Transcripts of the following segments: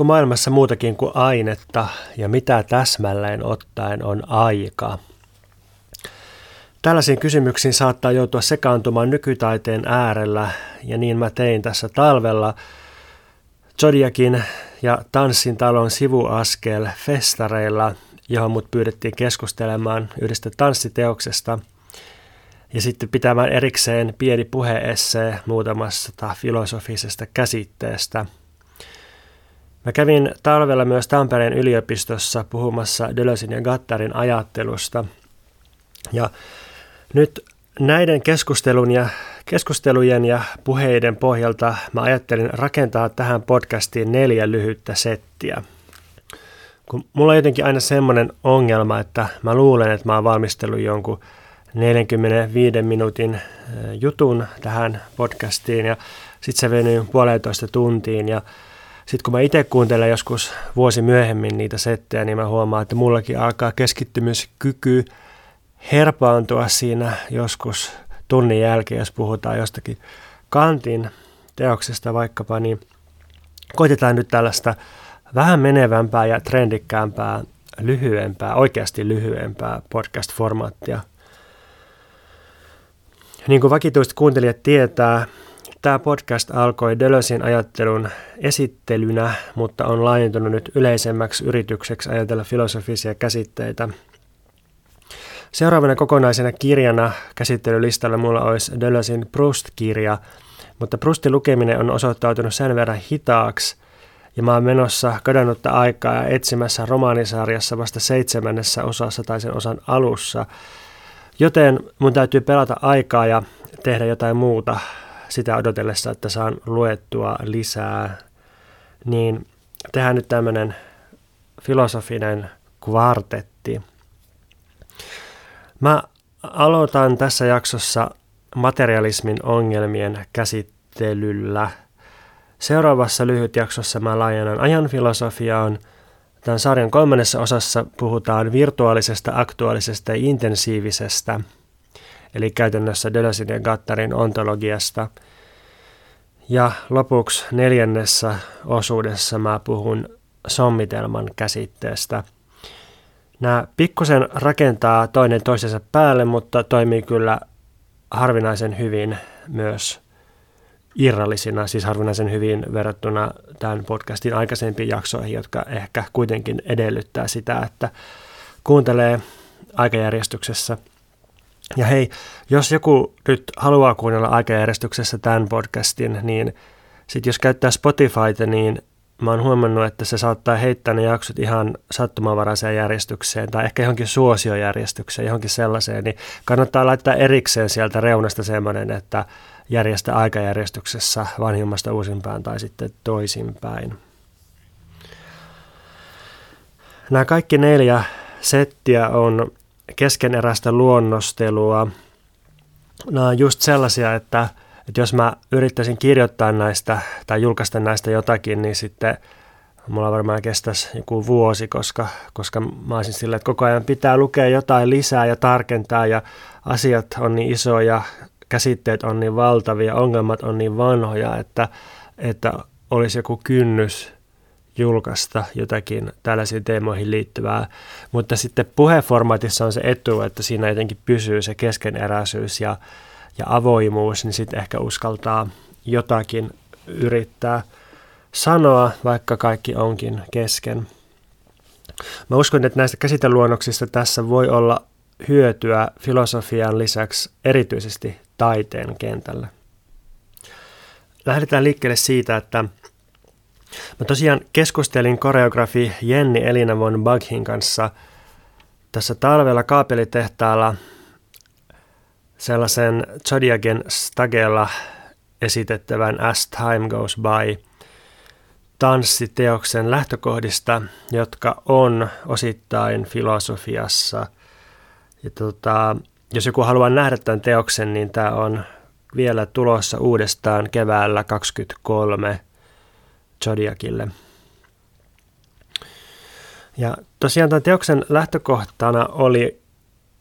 Onko maailmassa muutakin kuin ainetta ja mitä täsmälleen ottaen on aika? Tällaisiin kysymyksiin saattaa joutua sekaantumaan nykytaiteen äärellä ja niin mä tein tässä talvella. Zodiakin ja Tanssin talon sivuaskel festareilla, johon mut pyydettiin keskustelemaan yhdestä tanssiteoksesta. Ja sitten pitämään erikseen pieni puheessee muutamasta filosofisesta käsitteestä – Mä kävin talvella myös Tampereen yliopistossa puhumassa Deleuzein ja Gattarin ajattelusta. Ja nyt näiden keskustelun ja, keskustelujen ja puheiden pohjalta mä ajattelin rakentaa tähän podcastiin neljä lyhyttä settiä. Kun mulla on jotenkin aina semmoinen ongelma, että mä luulen, että mä oon valmistellut jonkun 45 minuutin jutun tähän podcastiin ja sitten se venyy puolentoista tuntiin ja sitten kun mä itse kuuntelen joskus vuosi myöhemmin niitä settejä, niin mä huomaan, että mullakin alkaa keskittymiskyky herpaantua siinä joskus tunnin jälkeen, jos puhutaan jostakin kantin teoksesta vaikkapa, niin koitetaan nyt tällaista vähän menevämpää ja trendikkäämpää, lyhyempää, oikeasti lyhyempää podcast-formaattia. Niin kuin vakituiset kuuntelijat tietää, Tämä podcast alkoi Deleuzein ajattelun esittelynä, mutta on laajentunut nyt yleisemmäksi yritykseksi ajatella filosofisia käsitteitä. Seuraavana kokonaisena kirjana käsittelylistalla mulla olisi Deleuzein Proust-kirja, mutta Proustin lukeminen on osoittautunut sen verran hitaaksi, ja mä oon menossa kadonnutta aikaa ja etsimässä romaanisarjassa vasta seitsemännessä osassa tai sen osan alussa. Joten mun täytyy pelata aikaa ja tehdä jotain muuta sitä odotellessa, että saan luettua lisää, niin tehdään nyt tämmöinen filosofinen kvartetti. Mä aloitan tässä jaksossa materialismin ongelmien käsittelyllä. Seuraavassa lyhytjaksossa mä laajennan ajan filosofiaan. Tämän sarjan kolmannessa osassa puhutaan virtuaalisesta, aktuaalisesta ja intensiivisestä – eli käytännössä Deleuzein ja Gattarin ontologiasta. Ja lopuksi neljännessä osuudessa mä puhun sommitelman käsitteestä. Nämä pikkusen rakentaa toinen toisensa päälle, mutta toimii kyllä harvinaisen hyvin myös irrallisina, siis harvinaisen hyvin verrattuna tämän podcastin aikaisempiin jaksoihin, jotka ehkä kuitenkin edellyttää sitä, että kuuntelee aikajärjestyksessä – ja hei, jos joku nyt haluaa kuunnella aikajärjestyksessä tämän podcastin, niin sitten jos käyttää Spotifyta, niin mä oon huomannut, että se saattaa heittää ne jaksot ihan sattumanvaraiseen järjestykseen tai ehkä johonkin suosiojärjestykseen, johonkin sellaiseen, niin kannattaa laittaa erikseen sieltä reunasta semmoinen, että järjestä aikajärjestyksessä vanhimmasta uusimpään tai sitten toisinpäin. Nämä kaikki neljä settiä on keskeneräistä luonnostelua. Nämä on just sellaisia, että, että jos mä yrittäisin kirjoittaa näistä tai julkaista näistä jotakin, niin sitten mulla varmaan kestäisi joku vuosi, koska, koska mä olisin sillä, että koko ajan pitää lukea jotain lisää ja tarkentaa ja asiat on niin isoja, käsitteet on niin valtavia, ongelmat on niin vanhoja, että, että olisi joku kynnys julkaista jotakin tällaisiin teemoihin liittyvää, mutta sitten puheformaatissa on se etu, että siinä jotenkin pysyy se keskeneräisyys ja, ja avoimuus, niin sitten ehkä uskaltaa jotakin yrittää sanoa, vaikka kaikki onkin kesken. Mä uskon, että näistä käsiteluonnoksista tässä voi olla hyötyä filosofian lisäksi erityisesti taiteen kentällä. Lähdetään liikkeelle siitä, että Mä tosiaan keskustelin koreografi Jenni Elina von Baghin kanssa tässä talvella kaapelitehtaalla sellaisen Zodiagen Stagella esitettävän As Time Goes By tanssiteoksen lähtökohdista, jotka on osittain filosofiassa. Ja tota, jos joku haluaa nähdä tämän teoksen, niin tämä on vielä tulossa uudestaan keväällä 2023 Zodiacille. Ja tosiaan tämän teoksen lähtökohtana oli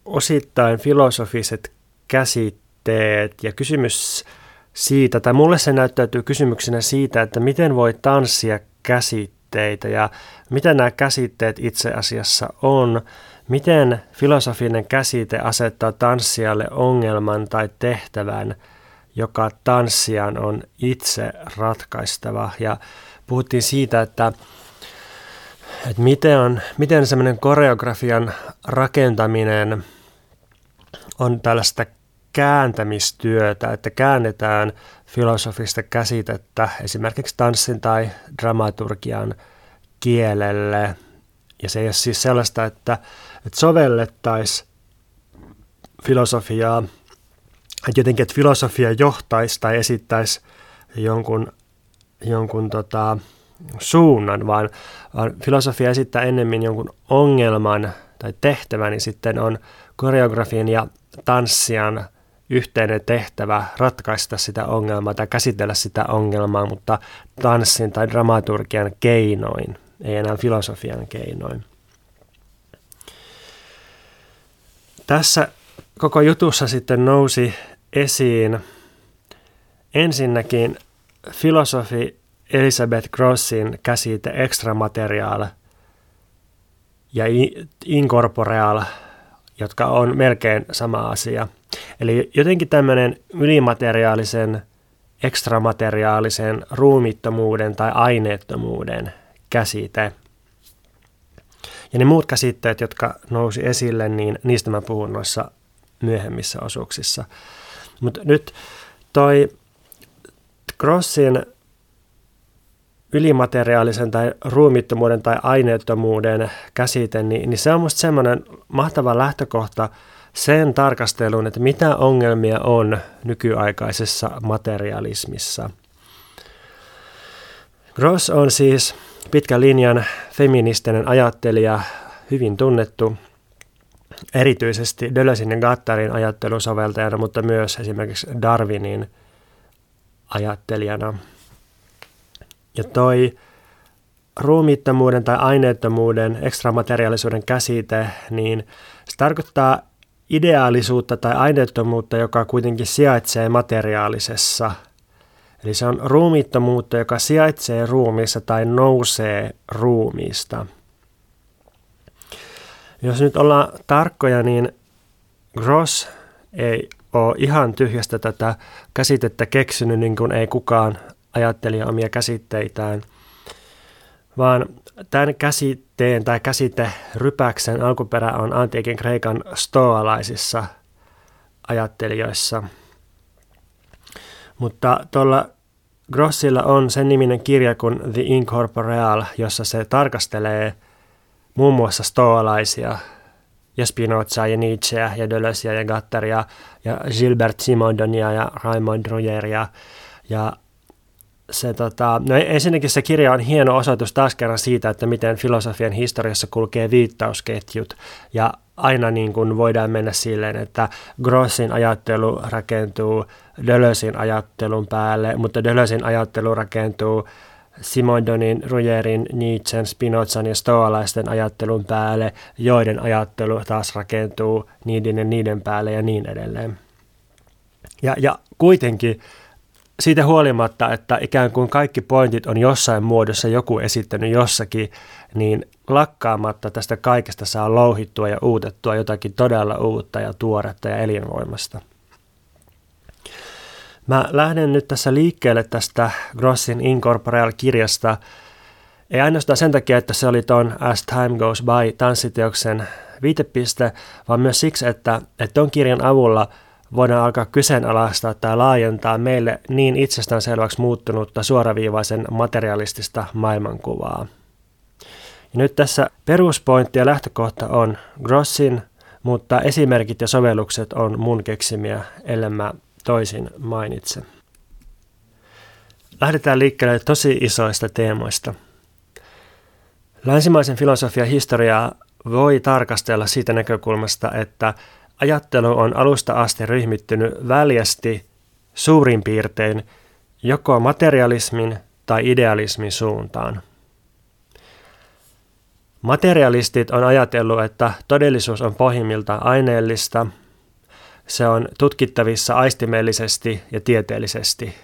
osittain filosofiset käsitteet ja kysymys siitä, tai mulle se näyttäytyy kysymyksenä siitä, että miten voi tanssia käsitteitä ja mitä nämä käsitteet itse asiassa on, miten filosofinen käsite asettaa tanssijalle ongelman tai tehtävän, joka tanssijan on itse ratkaistava. Ja puhuttiin siitä, että, että miten, on, miten semmoinen koreografian rakentaminen on tällaista kääntämistyötä, että käännetään filosofista käsitettä esimerkiksi tanssin tai dramaturgian kielelle. Ja se ei ole siis sellaista, että, että sovellettaisiin filosofiaa, että jotenkin, että filosofia johtaisi tai esittäisi jonkun, jonkun tota, suunnan, vaan, vaan filosofia esittää ennemmin jonkun ongelman tai tehtävän, niin sitten on koreografian ja tanssijan yhteinen tehtävä ratkaista sitä ongelmaa tai käsitellä sitä ongelmaa, mutta tanssin tai dramaturgian keinoin, ei enää filosofian keinoin. Tässä koko jutussa sitten nousi esiin ensinnäkin filosofi Elizabeth Grossin käsite extramateriaal ja incorporeal, jotka on melkein sama asia – Eli jotenkin tämmöinen ylimateriaalisen, ekstramateriaalisen ruumittomuuden tai aineettomuuden käsite. Ja ne muut käsitteet, jotka nousi esille, niin niistä mä puhun noissa myöhemmissä osuuksissa. Mutta nyt toi Grossin ylimateriaalisen tai ruumittomuuden tai aineettomuuden käsite, niin, niin se on musta semmoinen mahtava lähtökohta – sen tarkasteluun, että mitä ongelmia on nykyaikaisessa materialismissa. Gross on siis pitkän linjan feministinen ajattelija, hyvin tunnettu erityisesti Dölösin ja Gattarin ajattelusoveltajana, mutta myös esimerkiksi Darwinin ajattelijana. Ja toi ruumiittomuuden tai aineettomuuden, ekstramateriaalisuuden käsite, niin se tarkoittaa ideaalisuutta tai aineettomuutta, joka kuitenkin sijaitsee materiaalisessa. Eli se on ruumiittomuutta, joka sijaitsee ruumiissa tai nousee ruumiista. Jos nyt ollaan tarkkoja, niin Gross ei ole ihan tyhjästä tätä käsitettä keksinyt, niin kuin ei kukaan ajatteli omia käsitteitään, vaan tämän käsitteen tai käsiterypäksen alkuperä on antiikin Kreikan stoalaisissa ajattelijoissa. Mutta tuolla Grossilla on sen niminen kirja kuin The Incorporeal, jossa se tarkastelee muun muassa stoalaisia ja Spinozaa ja Nietzscheä ja Deleuzeä ja Gattaria ja Gilbert Simodonia ja Raymond Rogeria ja se, tota, no ensinnäkin se kirja on hieno osoitus taas kerran siitä, että miten filosofian historiassa kulkee viittausketjut. Ja aina niin kuin voidaan mennä silleen, että Grossin ajattelu rakentuu Deleuzein ajattelun päälle, mutta Deleuzein ajattelu rakentuu Simodonin, Rujerin, Nietzschen, Spinozan ja stoalaisten ajattelun päälle, joiden ajattelu taas rakentuu niiden ja niiden päälle ja niin edelleen. Ja, ja kuitenkin siitä huolimatta, että ikään kuin kaikki pointit on jossain muodossa joku esittänyt jossakin, niin lakkaamatta tästä kaikesta saa louhittua ja uutettua jotakin todella uutta ja tuoretta ja elinvoimasta. Mä lähden nyt tässä liikkeelle tästä Grossin Incorporeal-kirjasta, ei ainoastaan sen takia, että se oli ton As Time Goes By tanssiteoksen viitepiste, vaan myös siksi, että, että ton kirjan avulla – voidaan alkaa kyseenalaistaa tai laajentaa meille niin itsestäänselväksi muuttunutta suoraviivaisen materialistista maailmankuvaa. Ja nyt tässä peruspointti ja lähtökohta on Grossin, mutta esimerkit ja sovellukset on mun keksimiä, ellei mä toisin mainitse. Lähdetään liikkeelle tosi isoista teemoista. Länsimaisen filosofian historiaa voi tarkastella siitä näkökulmasta, että ajattelu on alusta asti ryhmittynyt väljästi suurin piirtein joko materialismin tai idealismin suuntaan. Materialistit on ajatellut, että todellisuus on pohjimmiltaan aineellista, se on tutkittavissa aistimellisesti ja tieteellisesti.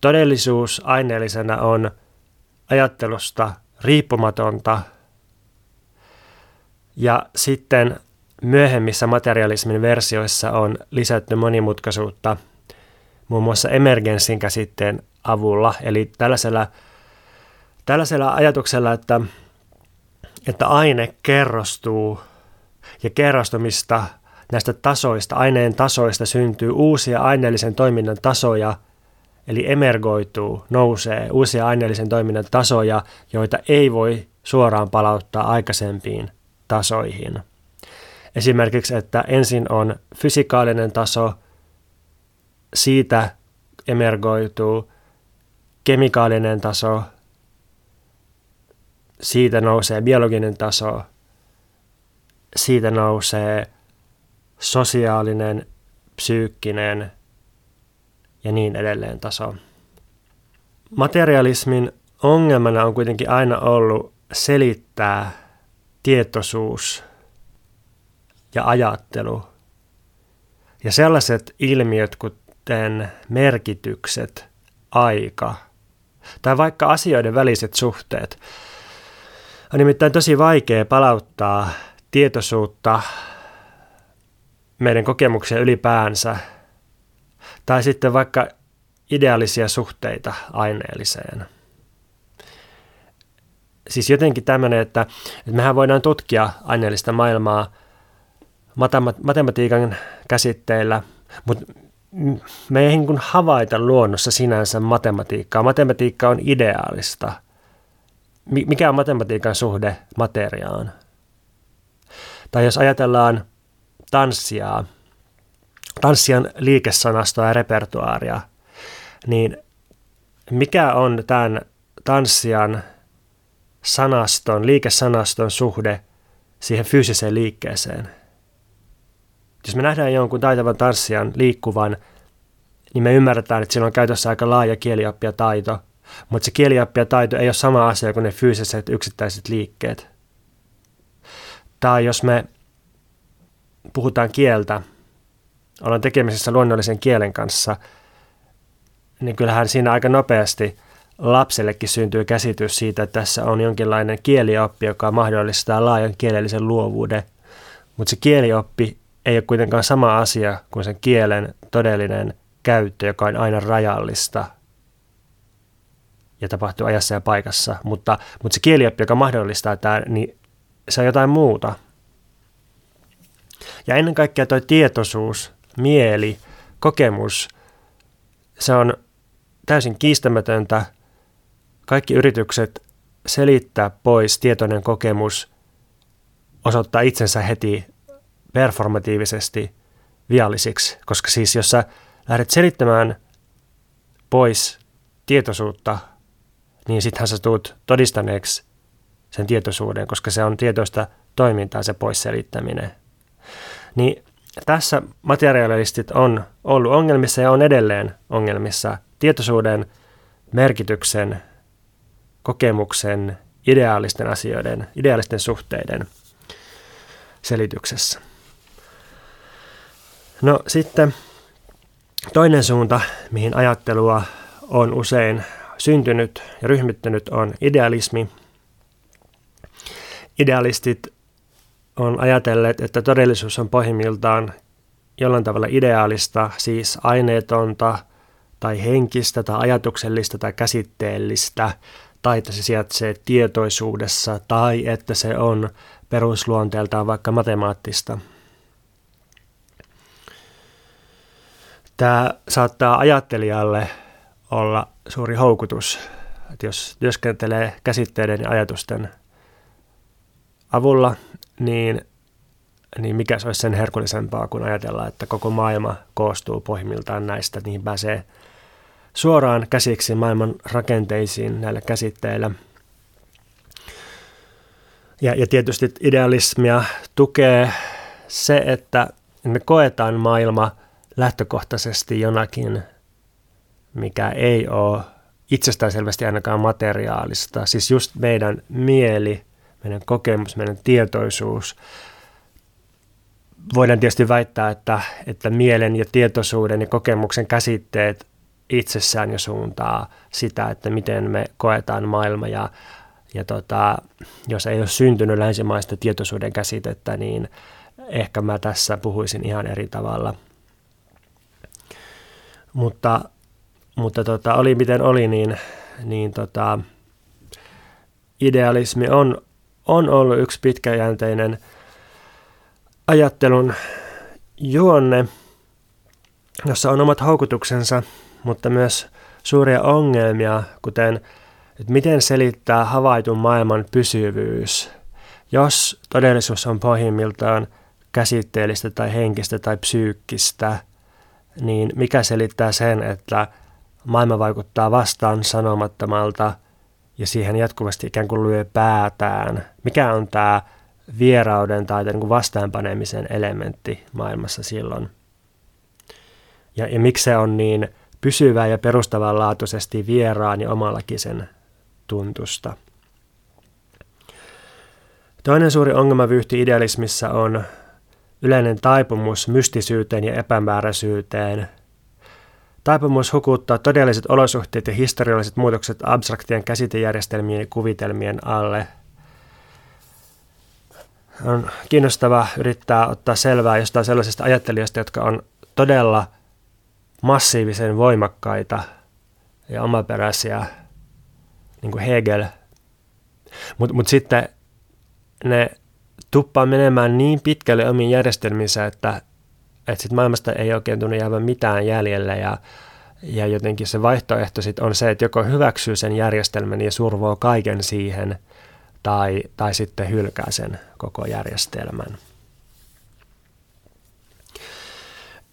Todellisuus aineellisena on ajattelusta riippumatonta. Ja sitten myöhemmissä materialismin versioissa on lisätty monimutkaisuutta muun muassa emergenssin käsitteen avulla. Eli tällaisella, tällaisella ajatuksella, että, että aine kerrostuu ja kerrostumista näistä tasoista, aineen tasoista syntyy uusia aineellisen toiminnan tasoja, eli emergoituu, nousee uusia aineellisen toiminnan tasoja, joita ei voi suoraan palauttaa aikaisempiin tasoihin. Esimerkiksi, että ensin on fysikaalinen taso, siitä emergoituu kemikaalinen taso, siitä nousee biologinen taso, siitä nousee sosiaalinen, psyykkinen ja niin edelleen taso. Materialismin ongelmana on kuitenkin aina ollut selittää tietoisuus ja ajattelu ja sellaiset ilmiöt, kuten merkitykset, aika tai vaikka asioiden väliset suhteet, on nimittäin tosi vaikea palauttaa tietoisuutta meidän kokemuksia ylipäänsä, tai sitten vaikka ideaalisia suhteita aineelliseen. Siis jotenkin tämmöinen, että, että mehän voidaan tutkia aineellista maailmaa matematiikan käsitteillä, mutta me ei niin havaita luonnossa sinänsä matematiikkaa. Matematiikka on ideaalista. Mikä on matematiikan suhde materiaan? Tai jos ajatellaan tanssia, tanssian liikesanastoa ja repertuaaria, niin mikä on tämän tanssian sanaston, liikesanaston suhde siihen fyysiseen liikkeeseen? Jos me nähdään jonkun taitavan tanssijan liikkuvan, niin me ymmärretään, että sillä on käytössä aika laaja taito, mutta se taito ei ole sama asia kuin ne fyysiset yksittäiset liikkeet. Tai jos me puhutaan kieltä, ollaan tekemisissä luonnollisen kielen kanssa, niin kyllähän siinä aika nopeasti lapsellekin syntyy käsitys siitä, että tässä on jonkinlainen kielioppi, joka mahdollistaa laajan kielellisen luovuuden. Mutta se kielioppi ei ole kuitenkaan sama asia kuin sen kielen todellinen käyttö, joka on aina rajallista ja tapahtuu ajassa ja paikassa. Mutta, mutta se kielioppi, joka mahdollistaa tämä, niin se on jotain muuta. Ja ennen kaikkea tuo tietoisuus, mieli, kokemus, se on täysin kiistämätöntä. Kaikki yritykset selittää pois tietoinen kokemus osoittaa itsensä heti performatiivisesti viallisiksi, koska siis jos sä lähdet selittämään pois tietoisuutta, niin sittenhän sä tuut todistaneeksi sen tietoisuuden, koska se on tietoista toimintaa se pois selittäminen. Niin tässä materialistit on ollut ongelmissa ja on edelleen ongelmissa tietoisuuden, merkityksen, kokemuksen, ideaalisten asioiden, ideaalisten suhteiden selityksessä. No sitten toinen suunta, mihin ajattelua on usein syntynyt ja ryhmittynyt, on idealismi. Idealistit on ajatelleet, että todellisuus on pohjimmiltaan jollain tavalla ideaalista, siis aineetonta tai henkistä tai ajatuksellista tai käsitteellistä, tai että se sijaitsee tietoisuudessa tai että se on perusluonteeltaan vaikka matemaattista. Tämä saattaa ajattelijalle olla suuri houkutus, että jos työskentelee käsitteiden ja ajatusten avulla, niin, niin mikä se olisi sen herkullisempaa, kun ajatellaan, että koko maailma koostuu pohjimmiltaan näistä, niihin pääsee suoraan käsiksi maailman rakenteisiin näillä käsitteillä. Ja, ja tietysti idealismia tukee se, että me koetaan maailma lähtökohtaisesti jonakin, mikä ei ole itsestäänselvästi ainakaan materiaalista. Siis just meidän mieli, meidän kokemus, meidän tietoisuus. Voidaan tietysti väittää, että, että mielen ja tietoisuuden ja kokemuksen käsitteet itsessään jo suuntaa sitä, että miten me koetaan maailma ja, ja tota, jos ei ole syntynyt länsimaista tietoisuuden käsitettä, niin ehkä mä tässä puhuisin ihan eri tavalla. Mutta, mutta tota, oli miten oli, niin, niin tota, idealismi on, on ollut yksi pitkäjänteinen ajattelun juonne, jossa on omat houkutuksensa, mutta myös suuria ongelmia, kuten että miten selittää havaitun maailman pysyvyys, jos todellisuus on pohjimmiltaan käsitteellistä tai henkistä tai psyykkistä, niin mikä selittää sen, että maailma vaikuttaa vastaan sanomattomalta ja siihen jatkuvasti ikään kuin lyö päätään? Mikä on tämä vierauden tai niin kuin vastaanpanemisen elementti maailmassa silloin? Ja, ja miksi se on niin pysyvää ja perustavanlaatuisesti vieraan ja omalakisen tuntusta? Toinen suuri ongelmavyyhti idealismissa on yleinen taipumus mystisyyteen ja epämääräisyyteen. Taipumus hukuttaa todelliset olosuhteet ja historialliset muutokset abstraktien käsitejärjestelmien ja kuvitelmien alle. On kiinnostavaa yrittää ottaa selvää jostain sellaisista ajattelijoista, jotka on todella massiivisen voimakkaita ja omaperäisiä, niin kuin Hegel. Mutta mut sitten ne tuppaa menemään niin pitkälle omiin järjestelminsä, että, että sit maailmasta ei oikein tunne jäävän mitään jäljellä ja, ja jotenkin se vaihtoehto sit on se, että joko hyväksyy sen järjestelmän ja survoo kaiken siihen tai, tai sitten hylkää sen koko järjestelmän.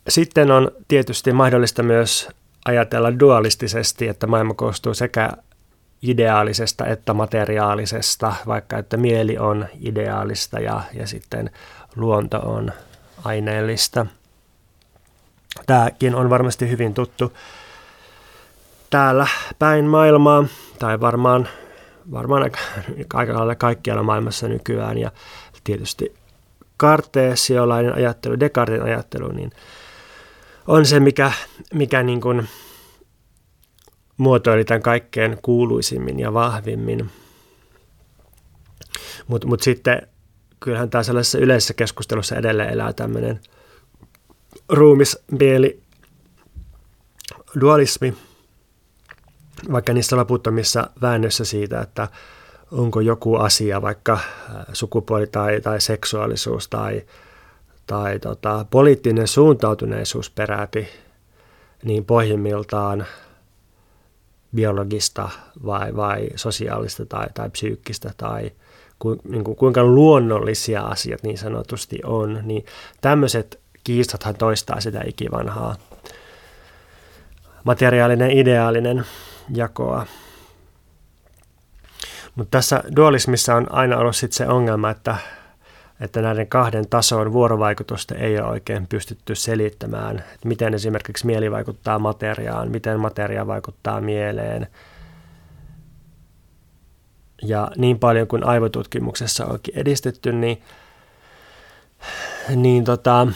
Sitten on tietysti mahdollista myös ajatella dualistisesti, että maailma koostuu sekä ideaalisesta että materiaalisesta, vaikka että mieli on ideaalista ja, ja sitten luonto on aineellista. Tämäkin on varmasti hyvin tuttu täällä päin maailmaa, tai varmaan, varmaan aika lailla kaikkialla maailmassa nykyään, ja tietysti karteesiolainen ajattelu, Descartin ajattelu, niin on se, mikä, mikä niin kuin muotoili tämän kaikkein kuuluisimmin ja vahvimmin. Mutta mut sitten kyllähän tämä sellaisessa yleisessä keskustelussa edelleen elää tämmöinen ruumismieli dualismi, vaikka niissä loputtomissa väännöissä siitä, että onko joku asia, vaikka äh, sukupuoli tai, tai seksuaalisuus tai, tai tota, poliittinen suuntautuneisuus peräti, niin pohjimmiltaan biologista vai, vai sosiaalista tai, tai psyykkistä tai ku, niin kuin, kuinka luonnollisia asiat niin sanotusti on, niin tämmöiset kiistathan toistaa sitä ikivanhaa materiaalinen ideaalinen jakoa. Mutta tässä dualismissa on aina ollut sit se ongelma, että että näiden kahden tason vuorovaikutusta ei ole oikein pystytty selittämään, että miten esimerkiksi mieli vaikuttaa materiaan, miten materia vaikuttaa mieleen. Ja niin paljon kuin aivotutkimuksessa onkin edistetty, niin, niin tota,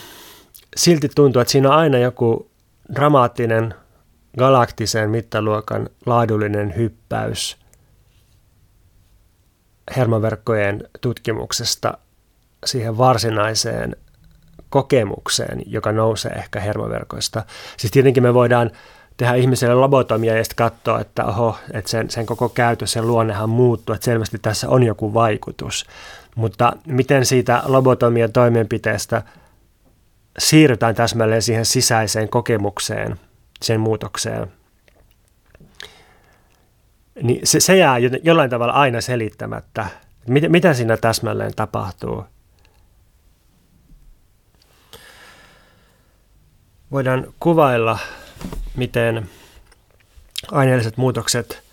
silti tuntuu, että siinä on aina joku dramaattinen galaktisen mittaluokan laadullinen hyppäys hermoverkkojen tutkimuksesta siihen varsinaiseen kokemukseen, joka nousee ehkä hermoverkoista. Siis tietenkin me voidaan tehdä ihmiselle lobotomia ja sitten katsoa, että oho, että sen, sen koko käytös, sen luonnehan muuttuu, että selvästi tässä on joku vaikutus. Mutta miten siitä lobotomian toimenpiteestä siirrytään täsmälleen siihen sisäiseen kokemukseen, sen muutokseen, niin se, se jää jollain tavalla aina selittämättä, mitä, mitä siinä täsmälleen tapahtuu. voidaan kuvailla, miten aineelliset muutokset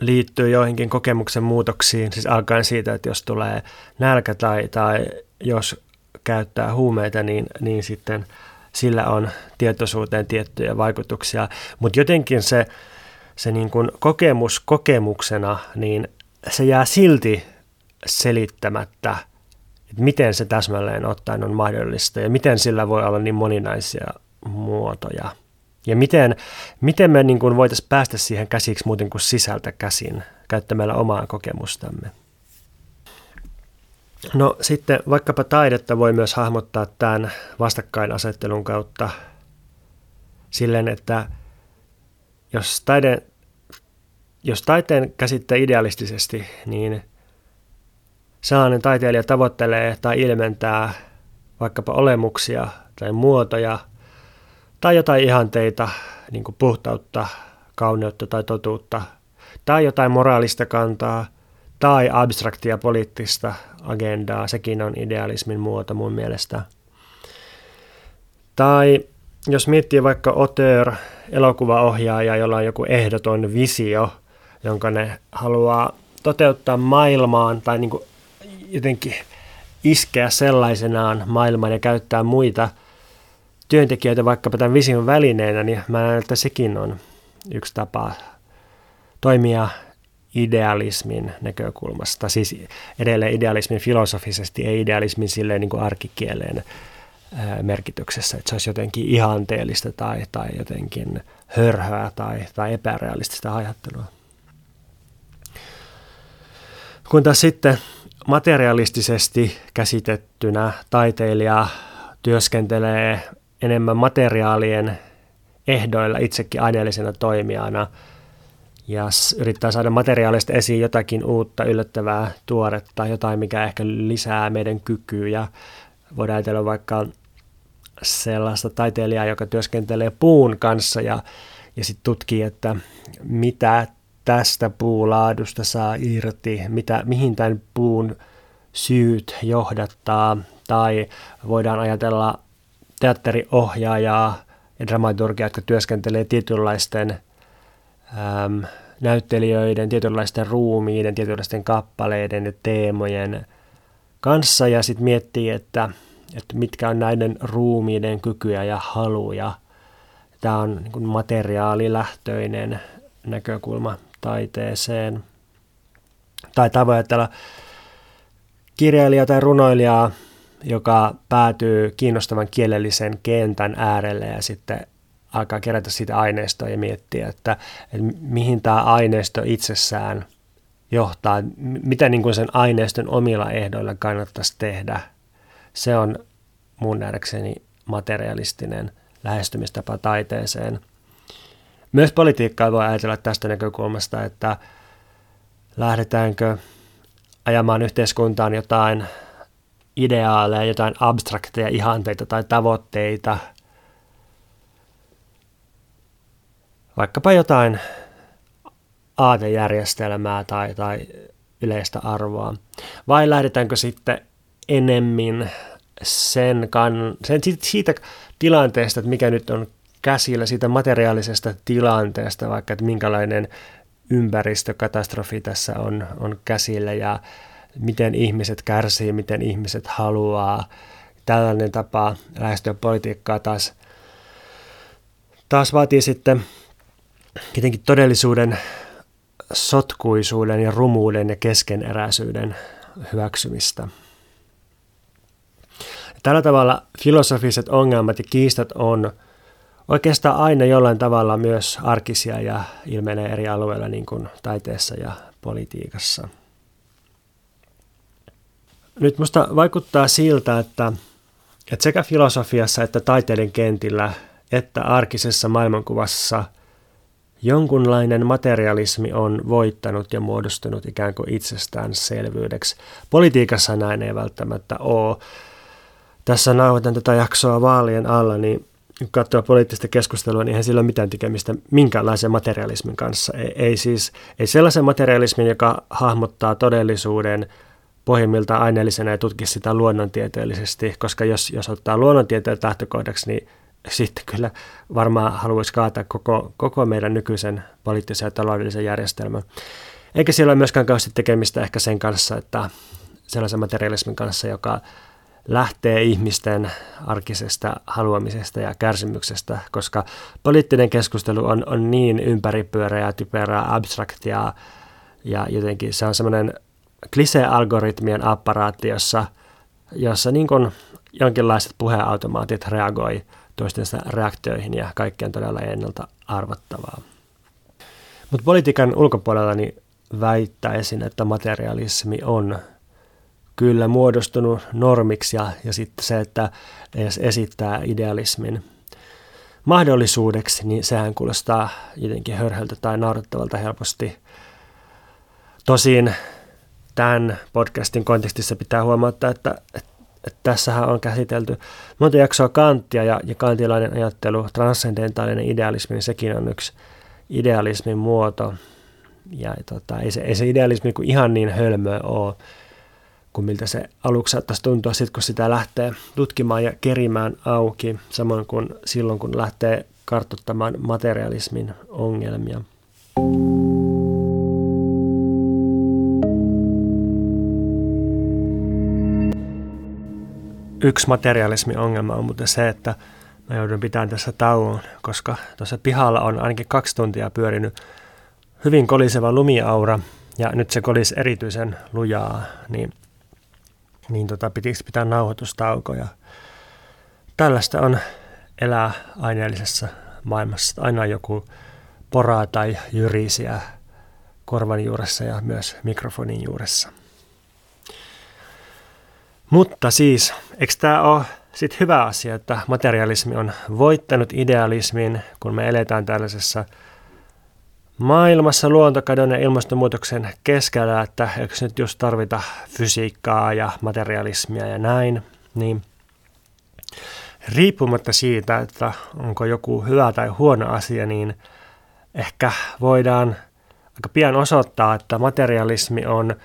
liittyy joihinkin kokemuksen muutoksiin, siis alkaen siitä, että jos tulee nälkä tai, tai jos käyttää huumeita, niin, niin sitten sillä on tietoisuuteen tiettyjä vaikutuksia. Mutta jotenkin se, se niin kuin kokemus kokemuksena, niin se jää silti selittämättä – että miten se täsmälleen ottaen on mahdollista ja miten sillä voi olla niin moninaisia muotoja. Ja miten, miten me niin voitaisiin päästä siihen käsiksi muuten kuin sisältä käsin käyttämällä omaa kokemustamme. No sitten vaikkapa taidetta voi myös hahmottaa tämän vastakkainasettelun kautta silleen, että jos, taide, jos taiteen käsittää idealistisesti, niin sellainen taiteilija tavoittelee tai ilmentää vaikkapa olemuksia tai muotoja tai jotain ihanteita, niin kuin puhtautta, kauneutta tai totuutta, tai jotain moraalista kantaa, tai abstraktia poliittista agendaa, sekin on idealismin muoto mun mielestä. Tai jos miettii vaikka auteur, elokuvaohjaaja, jolla on joku ehdoton visio, jonka ne haluaa toteuttaa maailmaan tai niin jotenkin iskeä sellaisenaan maailmaan ja käyttää muita työntekijöitä vaikkapa tämän vision välineenä, niin mä näen, että sekin on yksi tapa toimia idealismin näkökulmasta. Siis edelleen idealismin filosofisesti, ei idealismin silleen niin kuin arkikieleen merkityksessä, että se olisi jotenkin ihanteellista tai, tai jotenkin hörhöä tai, tai epärealistista ajattelua. Kun taas sitten materialistisesti käsitettynä taiteilija työskentelee enemmän materiaalien ehdoilla itsekin aineellisena toimijana ja yrittää saada materiaalista esiin jotakin uutta, yllättävää, tuoretta, jotain, mikä ehkä lisää meidän kykyä. Voidaan ajatella vaikka sellaista taiteilijaa, joka työskentelee puun kanssa ja, ja sitten tutkii, että mitä tästä puulaadusta saa irti, mitä, mihin tämän puun syyt johdattaa, tai voidaan ajatella teatteriohjaajaa ja dramaturgia, jotka työskentelee tietynlaisten äm, näyttelijöiden, tietynlaisten ruumiiden, tietynlaisten kappaleiden ja teemojen kanssa ja sitten miettii, että, että mitkä on näiden ruumiiden kykyjä ja haluja. Tämä on niin materiaalilähtöinen näkökulma taiteeseen. Tai tavoitella kirjailijaa tai runoilijaa, joka päätyy kiinnostavan kielellisen kentän äärelle ja sitten alkaa kerätä sitä aineistoa ja miettiä, että, että mihin tämä aineisto itsessään johtaa, mitä niin kuin sen aineiston omilla ehdoilla kannattaisi tehdä. Se on mun nähdäkseni materialistinen lähestymistapa taiteeseen. Myös politiikkaa voi ajatella tästä näkökulmasta, että lähdetäänkö ajamaan yhteiskuntaan jotain ideaaleja, jotain abstrakteja ihanteita tai tavoitteita, vaikkapa jotain aatejärjestelmää tai, tai yleistä arvoa, vai lähdetäänkö sitten enemmän sen, kan, sen siitä tilanteesta, että mikä nyt on käsillä, siitä materiaalisesta tilanteesta, vaikka että minkälainen ympäristökatastrofi tässä on, on käsillä ja miten ihmiset kärsii, miten ihmiset haluaa. Tällainen tapa lähestyä politiikkaa taas, taas vaatii sitten jotenkin todellisuuden sotkuisuuden ja rumuuden ja keskeneräisyyden hyväksymistä. Tällä tavalla filosofiset ongelmat ja kiistat on oikeastaan aina jollain tavalla myös arkisia ja ilmenee eri alueilla niin kuin taiteessa ja politiikassa. Nyt musta vaikuttaa siltä, että, että sekä filosofiassa että taiteiden kentillä että arkisessa maailmankuvassa jonkunlainen materialismi on voittanut ja muodostunut ikään kuin itsestäänselvyydeksi. Politiikassa näin ei välttämättä ole. Tässä nauhoitan tätä jaksoa vaalien alla, niin kun katsoo poliittista keskustelua, niin eihän sillä ole mitään tekemistä minkäänlaisen materialismin kanssa. Ei, ei siis ei sellaisen materialismin, joka hahmottaa todellisuuden pohjimmiltaan aineellisena ja tutkisi sitä luonnontieteellisesti, koska jos, jos ottaa luonnontieteen lähtökohdaksi, niin sitten kyllä varmaan haluaisi kaataa koko, koko meidän nykyisen poliittisen ja taloudellisen järjestelmän. Eikä siellä ole myöskään kauheasti tekemistä ehkä sen kanssa, että sellaisen materialismin kanssa, joka lähtee ihmisten arkisesta haluamisesta ja kärsimyksestä, koska poliittinen keskustelu on, on niin ympäripyöreä, typerää, abstraktia ja jotenkin se on semmoinen klise-algoritmien apparaatti, jossa, jossa niin kuin jonkinlaiset puheautomaatit reagoi toistensa reaktioihin ja kaikki on todella ennalta arvattavaa. Mutta politiikan ulkopuolella niin väittäisin, että materialismi on kyllä muodostunut normiksi ja, ja sitten se, että edes esittää idealismin mahdollisuudeksi, niin sehän kuulostaa jotenkin hörhöltä tai naurettavalta helposti. Tosin tämän podcastin kontekstissa pitää huomata, että, että, tässähän on käsitelty monta jaksoa Kanttia ja, ja kantilainen ajattelu, transcendentaalinen idealismi, niin sekin on yksi idealismin muoto. Ja tota, ei, se, ei se idealismi kuin ihan niin hölmöä ole kuin miltä se aluksi saattaisi tuntua sitten, kun sitä lähtee tutkimaan ja kerimään auki, samoin kuin silloin, kun lähtee kartoittamaan materialismin ongelmia. Yksi materialismin ongelma on muuten se, että mä joudun pitämään tässä tauon, koska tuossa pihalla on ainakin kaksi tuntia pyörinyt hyvin koliseva lumiaura, ja nyt se kolisi erityisen lujaa, niin niin tota, pitikö pitää nauhoitustauko. Ja tällaista on elää aineellisessa maailmassa. Aina joku poraa tai jyrisiä korvan juuressa ja myös mikrofonin juuressa. Mutta siis, eikö tämä ole sitten hyvä asia, että materialismi on voittanut idealismin, kun me eletään tällaisessa – maailmassa luontokadon ja ilmastonmuutoksen keskellä, että eikö nyt just tarvita fysiikkaa ja materialismia ja näin, niin riippumatta siitä, että onko joku hyvä tai huono asia, niin ehkä voidaan aika pian osoittaa, että materialismi on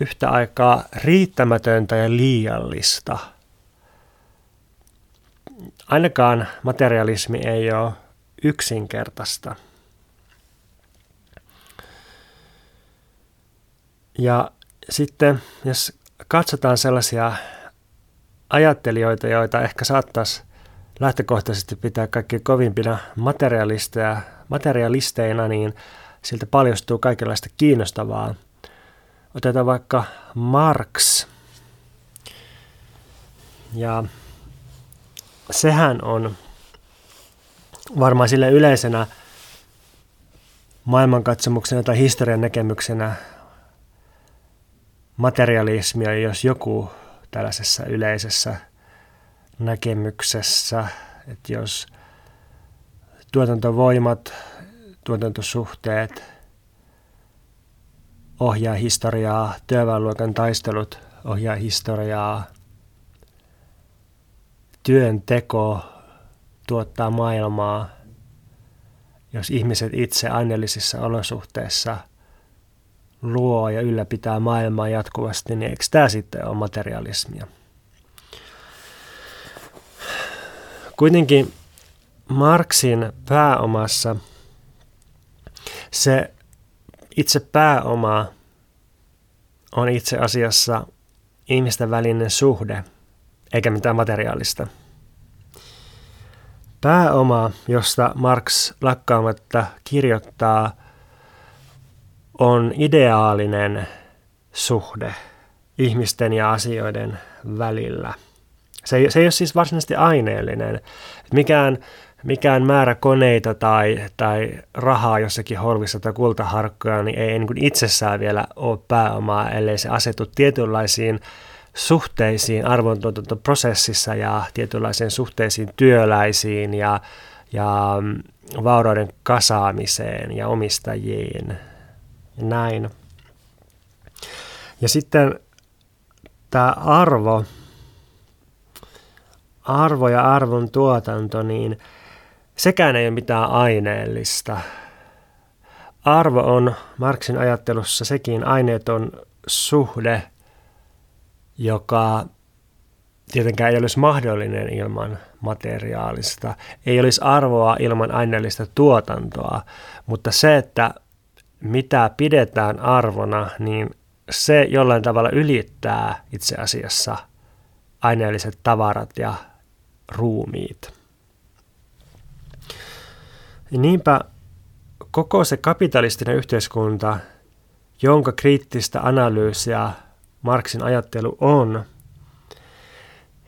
yhtä aikaa riittämätöntä ja liiallista. Ainakaan materialismi ei ole yksinkertaista. Ja sitten jos katsotaan sellaisia ajattelijoita, joita ehkä saattaisi lähtökohtaisesti pitää kaikki kovimpina materialisteja, materialisteina, niin siltä paljastuu kaikenlaista kiinnostavaa. Otetaan vaikka Marx. Ja sehän on varmaan sille yleisenä maailmankatsomuksena tai historian näkemyksenä materialismia, jos joku tällaisessa yleisessä näkemyksessä, että jos tuotantovoimat, tuotantosuhteet ohjaa historiaa, työväenluokan taistelut ohjaa historiaa, työnteko tuottaa maailmaa, jos ihmiset itse aineellisissa olosuhteissa – luo ja ylläpitää maailmaa jatkuvasti, niin eikö tämä sitten ole materialismia? Kuitenkin Marksin pääomassa se itse pääoma on itse asiassa ihmisten välinen suhde, eikä mitään materiaalista. Pääoma, josta Marx lakkaamatta kirjoittaa – on ideaalinen suhde ihmisten ja asioiden välillä. Se ei, se ei ole siis varsinaisesti aineellinen. Mikään, mikään määrä koneita tai, tai rahaa jossakin holvissa tai kultaharkkoja niin ei niin kuin itsessään vielä ole pääomaa, ellei se asetu tietynlaisiin suhteisiin arvontuotantoprosessissa ja tietynlaisiin suhteisiin työläisiin ja, ja mm, vaurauden kasaamiseen ja omistajiin näin. Ja sitten tämä arvo, arvo ja arvon tuotanto, niin sekään ei ole mitään aineellista. Arvo on Marksin ajattelussa sekin aineeton suhde, joka tietenkään ei olisi mahdollinen ilman materiaalista. Ei olisi arvoa ilman aineellista tuotantoa, mutta se, että mitä pidetään arvona, niin se jollain tavalla ylittää itse asiassa aineelliset tavarat ja ruumiit. Ja niinpä koko se kapitalistinen yhteiskunta, jonka kriittistä analyysiä Marksin ajattelu on,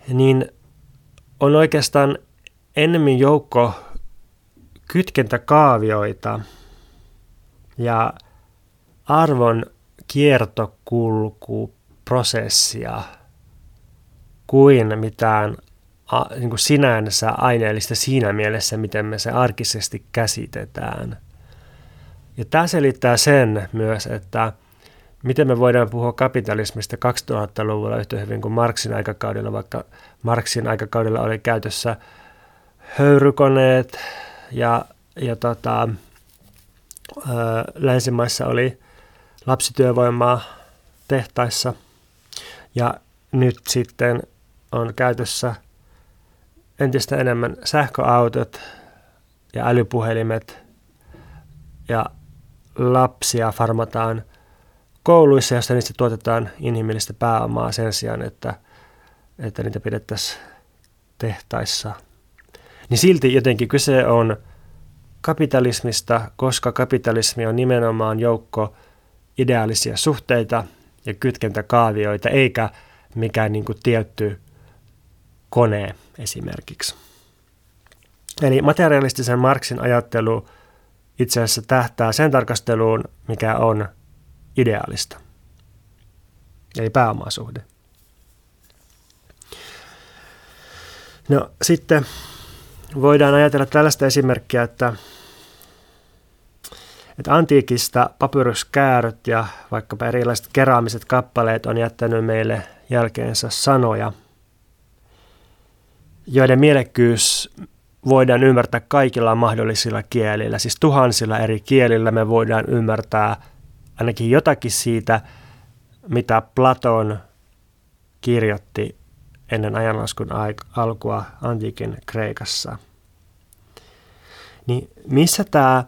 niin on oikeastaan ennemmin joukko kytkentäkaavioita ja arvon kiertokulkuprosessia kuin mitään a, niin kuin sinänsä aineellista siinä mielessä, miten me se arkisesti käsitetään. Ja tämä selittää sen myös, että miten me voidaan puhua kapitalismista 2000-luvulla yhtä hyvin kuin Marksin aikakaudella, vaikka Marksin aikakaudella oli käytössä höyrykoneet ja, ja tota, länsimaissa oli lapsityövoimaa tehtaissa ja nyt sitten on käytössä entistä enemmän sähköautot ja älypuhelimet ja lapsia farmataan kouluissa, joissa niistä tuotetaan inhimillistä pääomaa sen sijaan, että, että niitä pidettäisiin tehtaissa. Niin silti jotenkin kyse on kapitalismista, koska kapitalismi on nimenomaan joukko ideaalisia suhteita ja kytkentäkaavioita, eikä mikään niin kuin tietty kone esimerkiksi. Eli materialistisen Marksin ajattelu itse asiassa tähtää sen tarkasteluun, mikä on ideaalista, eli pääomasuhde. No sitten voidaan ajatella tällaista esimerkkiä, että, että antiikista papyruskääröt ja vaikkapa erilaiset keraamiset kappaleet on jättänyt meille jälkeensä sanoja, joiden mielekkyys voidaan ymmärtää kaikilla mahdollisilla kielillä. Siis tuhansilla eri kielillä me voidaan ymmärtää ainakin jotakin siitä, mitä Platon kirjoitti ennen ajanlaskun alkua antiikin Kreikassa. Niin missä tämä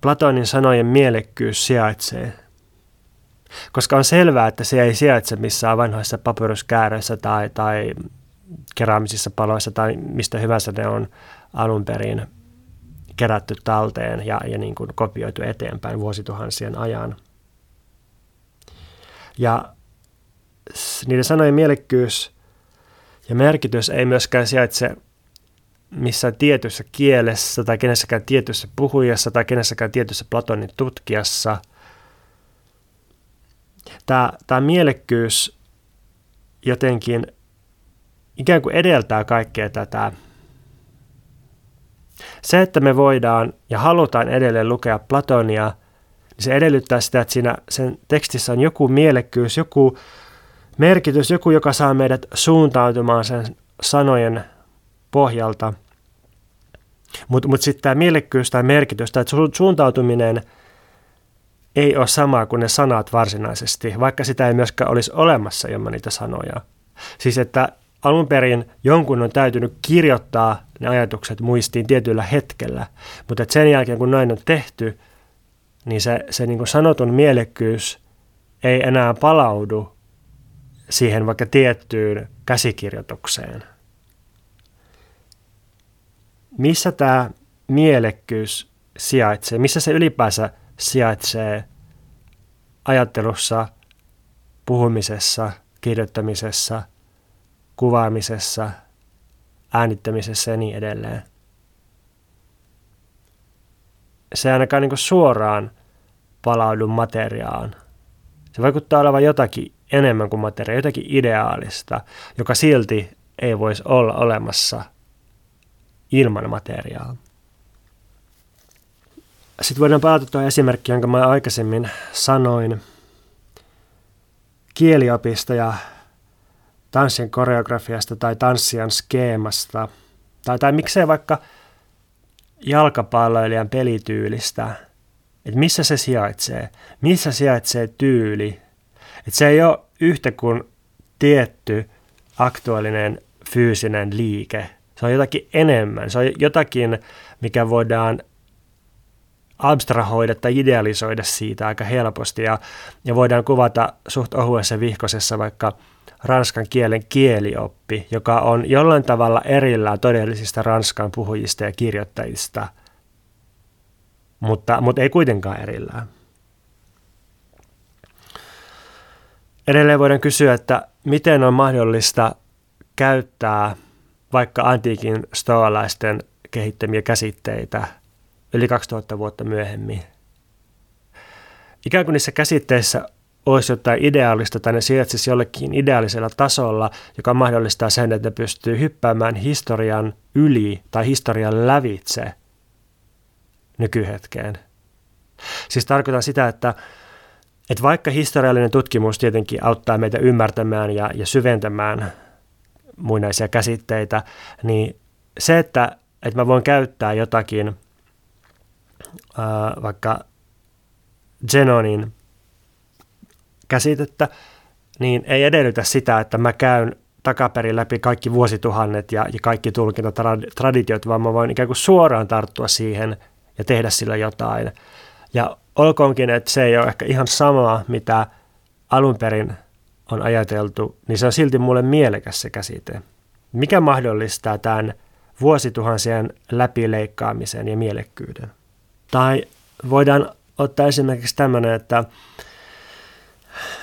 Platonin sanojen mielekkyys sijaitsee? Koska on selvää, että se ei sijaitse missään vanhoissa papyruskääröissä tai, tai keraamisissa paloissa tai mistä hyvänsä ne on alun perin kerätty talteen ja, ja niin kuin kopioitu eteenpäin vuosituhansien ajan. Ja niiden sanojen mielekkyys ja merkitys ei myöskään sijaitse missään tietyssä kielessä tai kenessäkään tietyssä puhujassa tai kenessäkään tietyssä Platonin tutkijassa. Tämä, tämä mielekkyys jotenkin ikään kuin edeltää kaikkea tätä. Se, että me voidaan ja halutaan edelleen lukea Platonia, niin se edellyttää sitä, että siinä sen tekstissä on joku mielekkyys, joku merkitys, joku, joka saa meidät suuntautumaan sen sanojen pohjalta. Mutta mut sitten tämä mielekkyys tai merkitys tai suuntautuminen ei ole sama kuin ne sanat varsinaisesti, vaikka sitä ei myöskään olisi olemassa ilman niitä sanoja. Siis että alun perin jonkun on täytynyt kirjoittaa ne ajatukset muistiin tietyllä hetkellä, mutta sen jälkeen kun näin on tehty, niin se, se niin kuin sanotun mielekkyys ei enää palaudu siihen vaikka tiettyyn käsikirjoitukseen. Missä tämä mielekkyys sijaitsee? Missä se ylipäänsä sijaitsee ajattelussa, puhumisessa, kirjoittamisessa, kuvaamisessa, äänittämisessä ja niin edelleen? Se ei ainakaan niin suoraan palaudu materiaan. Se vaikuttaa olevan jotakin enemmän kuin materia, jotakin ideaalista, joka silti ei voisi olla olemassa ilman materiaa. Sitten voidaan palata tuo esimerkki, jonka mä aikaisemmin sanoin kieliopista ja tanssin koreografiasta tai tanssijan skeemasta, tai, tai miksei vaikka jalkapalloilijan pelityylistä, että missä se sijaitsee, missä sijaitsee tyyli et se ei ole yhtä kuin tietty aktuaalinen fyysinen liike. Se on jotakin enemmän. Se on jotakin, mikä voidaan abstrahoida tai idealisoida siitä aika helposti. Ja, ja voidaan kuvata suht ohuessa vihkosessa vaikka ranskan kielen kielioppi, joka on jollain tavalla erillään todellisista ranskan puhujista ja kirjoittajista, mutta, mutta ei kuitenkaan erillään. Edelleen voidaan kysyä, että miten on mahdollista käyttää vaikka antiikin stoalaisten kehittämiä käsitteitä yli 2000 vuotta myöhemmin. Ikään kuin niissä käsitteissä olisi jotain ideaalista tai ne sijaitsisi jollekin ideaalisella tasolla, joka mahdollistaa sen, että ne pystyy hyppäämään historian yli tai historian lävitse nykyhetkeen. Siis tarkoitan sitä, että, että vaikka historiallinen tutkimus tietenkin auttaa meitä ymmärtämään ja, ja syventämään muinaisia käsitteitä, niin se, että, että mä voin käyttää jotakin ää, vaikka Zenonin käsitettä, niin ei edellytä sitä, että mä käyn takaperin läpi kaikki vuosituhannet ja, ja kaikki tulkintatraditiot, vaan mä voin ikään kuin suoraan tarttua siihen ja tehdä sillä jotain. Ja olkoonkin, että se ei ole ehkä ihan sama, mitä alun perin on ajateltu, niin se on silti mulle mielekäs se käsite. Mikä mahdollistaa tämän vuosituhansien läpileikkaamisen ja mielekkyyden? Tai voidaan ottaa esimerkiksi tämmöinen, että,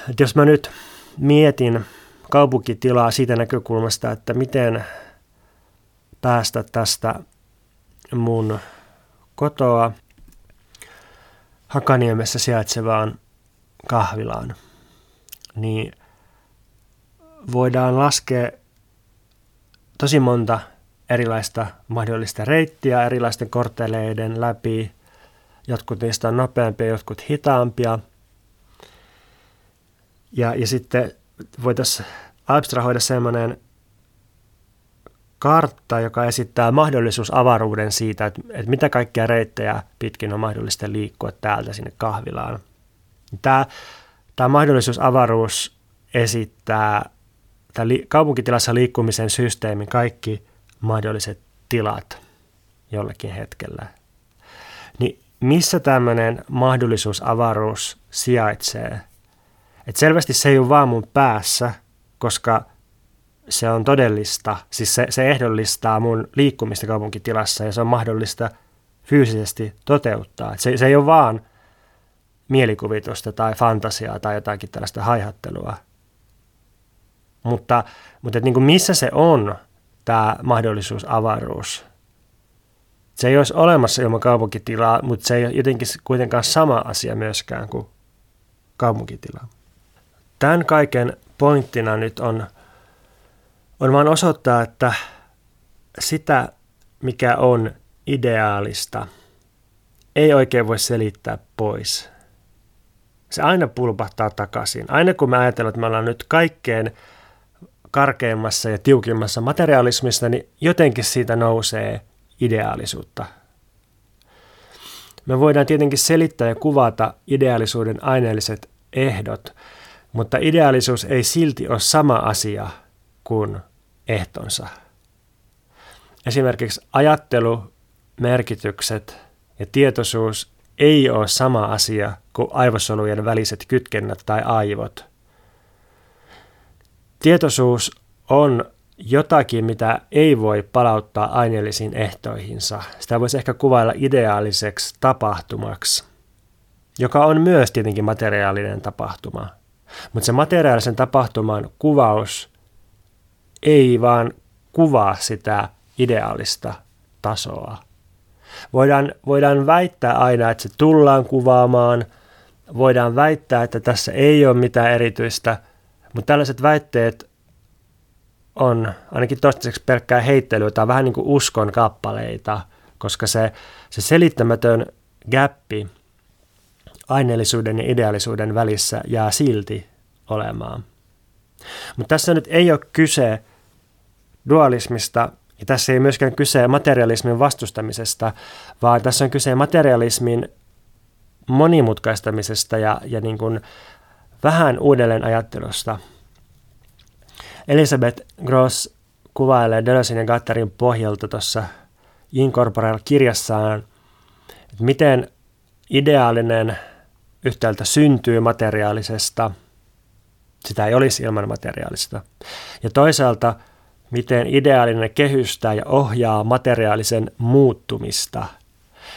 että jos mä nyt mietin kaupunkitilaa siitä näkökulmasta, että miten päästä tästä mun kotoa Hakaniemessä sijaitsevaan kahvilaan, niin voidaan laskea tosi monta erilaista mahdollista reittiä erilaisten kortteleiden läpi. Jotkut niistä on nopeampia, jotkut hitaampia. Ja, ja sitten voitaisiin abstrahoida sellainen kartta, joka esittää mahdollisuus avaruuden siitä, että, että mitä kaikkia reittejä pitkin on mahdollista liikkua täältä sinne kahvilaan. Tämä, tämä mahdollisuus avaruus esittää tämä li, kaupunkitilassa liikkumisen systeemin kaikki mahdolliset tilat jollakin hetkellä. Niin missä tämmöinen mahdollisuus avaruus sijaitsee? Et selvästi se ei ole vaan mun päässä, koska se on todellista, siis se, se ehdollistaa mun liikkumista kaupunkitilassa ja se on mahdollista fyysisesti toteuttaa. Se, se ei ole vaan mielikuvitusta tai fantasiaa tai jotakin tällaista haihattelua. Mutta, mutta et niin kuin missä se on, tämä mahdollisuus avaruus? Se ei olisi olemassa ilman kaupunkitilaa, mutta se ei ole jotenkin kuitenkaan sama asia myöskään kuin kaupunkitila. Tämän kaiken pointtina nyt on on vaan osoittaa, että sitä, mikä on ideaalista, ei oikein voi selittää pois. Se aina pulpahtaa takaisin. Aina kun me ajatellaan, että me ollaan nyt kaikkein karkeimmassa ja tiukimmassa materialismissa, niin jotenkin siitä nousee ideaalisuutta. Me voidaan tietenkin selittää ja kuvata ideaalisuuden aineelliset ehdot, mutta ideaalisuus ei silti ole sama asia kuin ehtonsa. Esimerkiksi ajattelu, merkitykset ja tietoisuus ei ole sama asia kuin aivosolujen väliset kytkennät tai aivot. Tietoisuus on jotakin, mitä ei voi palauttaa aineellisiin ehtoihinsa. Sitä voisi ehkä kuvailla ideaaliseksi tapahtumaksi, joka on myös tietenkin materiaalinen tapahtuma. Mutta se materiaalisen tapahtuman kuvaus ei vaan kuvaa sitä ideaalista tasoa. Voidaan, voidaan väittää aina, että se tullaan kuvaamaan, voidaan väittää, että tässä ei ole mitään erityistä, mutta tällaiset väitteet on ainakin toistaiseksi pelkkää heittelyä tai vähän niin kuin uskon kappaleita, koska se, se selittämätön gappi aineellisuuden ja ideaalisuuden välissä jää silti olemaan. Mutta tässä nyt ei ole kyse dualismista, ja tässä ei myöskään kyse materialismin vastustamisesta, vaan tässä on kyse materialismin monimutkaistamisesta ja, ja niin kuin vähän uudelleen ajattelusta. Elisabeth Gross kuvailee Deleuzin ja Gattarin pohjalta tuossa Incorporeal-kirjassaan, että miten ideaalinen yhtäältä syntyy materiaalisesta, sitä ei olisi ilman materiaalista, ja toisaalta – miten ideaalinen kehystää ja ohjaa materiaalisen muuttumista.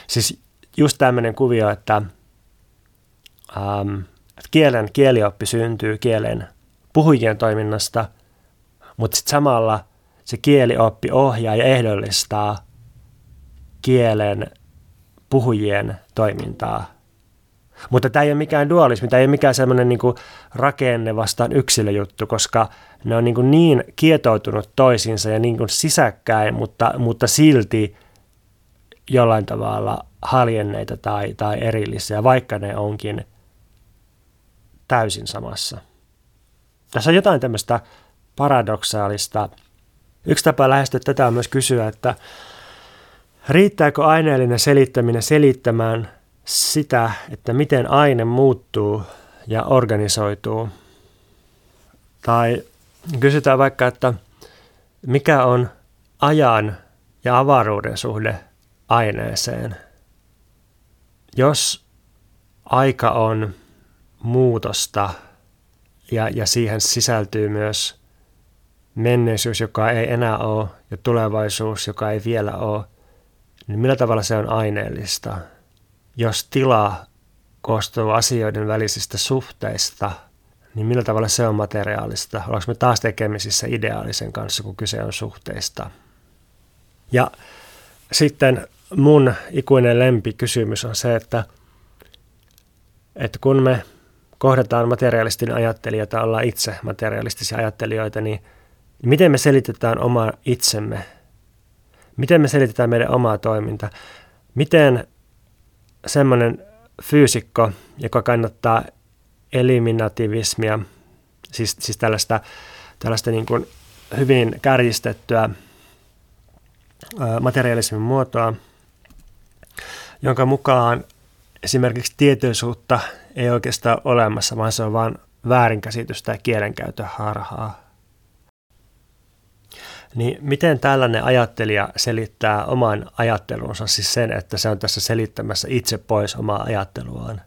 Siis just tämmöinen kuvio, että, ähm, kielen kielioppi syntyy kielen puhujien toiminnasta, mutta sitten samalla se kielioppi ohjaa ja ehdollistaa kielen puhujien toimintaa. Mutta tämä ei ole mikään dualismi, tämä ei ole mikään semmoinen niin rakenne vastaan yksilöjuttu, koska ne on niin, niin kietoutunut toisiinsa ja niin sisäkkäin, mutta, mutta silti jollain tavalla haljenneita tai, tai erillisiä, vaikka ne onkin täysin samassa. Tässä on jotain tämmöistä paradoksaalista. Yksi tapa lähestyä tätä on myös kysyä, että riittääkö aineellinen selittäminen selittämään sitä, että miten aine muuttuu ja organisoituu. Tai kysytään vaikka, että mikä on ajan ja avaruuden suhde aineeseen. Jos aika on muutosta ja, ja siihen sisältyy myös menneisyys, joka ei enää ole, ja tulevaisuus, joka ei vielä ole, niin millä tavalla se on aineellista? Jos tila koostuu asioiden välisistä suhteista, niin millä tavalla se on materiaalista? Ollaanko me taas tekemisissä ideaalisen kanssa, kun kyse on suhteista? Ja sitten mun ikuinen lempikysymys on se, että, että kun me kohdataan materialistinen ajattelija tai ollaan itse materialistisia ajattelijoita, niin miten me selitetään oma itsemme? Miten me selitetään meidän omaa toiminta? Miten semmoinen fyysikko, joka kannattaa eliminativismia, siis, siis tällaista, tällaista niin kuin hyvin kärjistettyä materialismin muotoa, jonka mukaan esimerkiksi tietoisuutta ei oikeastaan ole olemassa, vaan se on vain väärinkäsitystä ja kielenkäytön harhaa. Niin miten tällainen ajattelija selittää oman ajattelunsa, siis sen, että se on tässä selittämässä itse pois omaa ajatteluaan?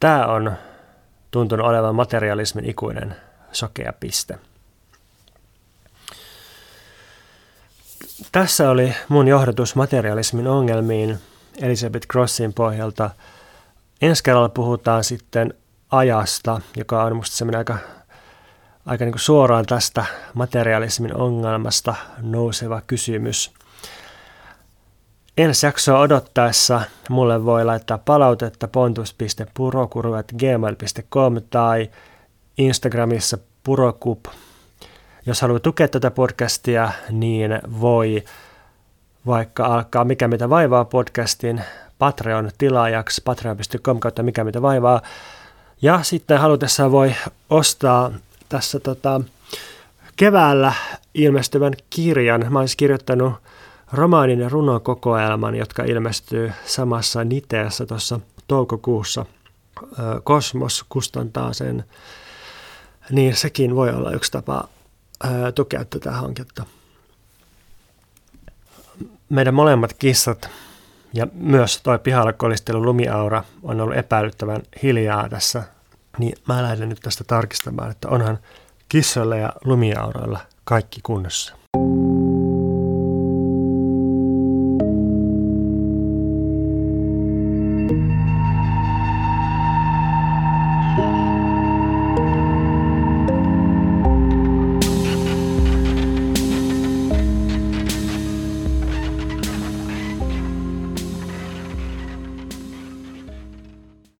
Tämä on tuntunut olevan materialismin ikuinen sokea piste. Tässä oli mun johdatus materialismin ongelmiin Elizabeth Crossin pohjalta. Ensi kerralla puhutaan sitten ajasta, joka on musta semmoinen aika, aika niin kuin suoraan tästä materialismin ongelmasta nouseva kysymys. Ensi jaksoa odottaessa mulle voi laittaa palautetta pontus.purokurvat.gmail.com tai Instagramissa purokup jos haluaa tukea tätä podcastia, niin voi vaikka alkaa Mikä mitä vaivaa podcastin Patreon-tilaajaksi patreon.com kautta Mikä mitä vaivaa. Ja sitten halutessaan voi ostaa tässä tota, keväällä ilmestyvän kirjan. Mä olisin kirjoittanut romaanin ja runokokoelman, jotka ilmestyy samassa niteessä tuossa toukokuussa. Kosmos kustantaa sen. Niin sekin voi olla yksi tapa tukea tätä hanketta. Meidän molemmat kissat ja myös toi pihalla kolistelu lumiaura on ollut epäilyttävän hiljaa tässä, niin mä lähden nyt tästä tarkistamaan, että onhan kissoilla ja lumiauroilla kaikki kunnossa.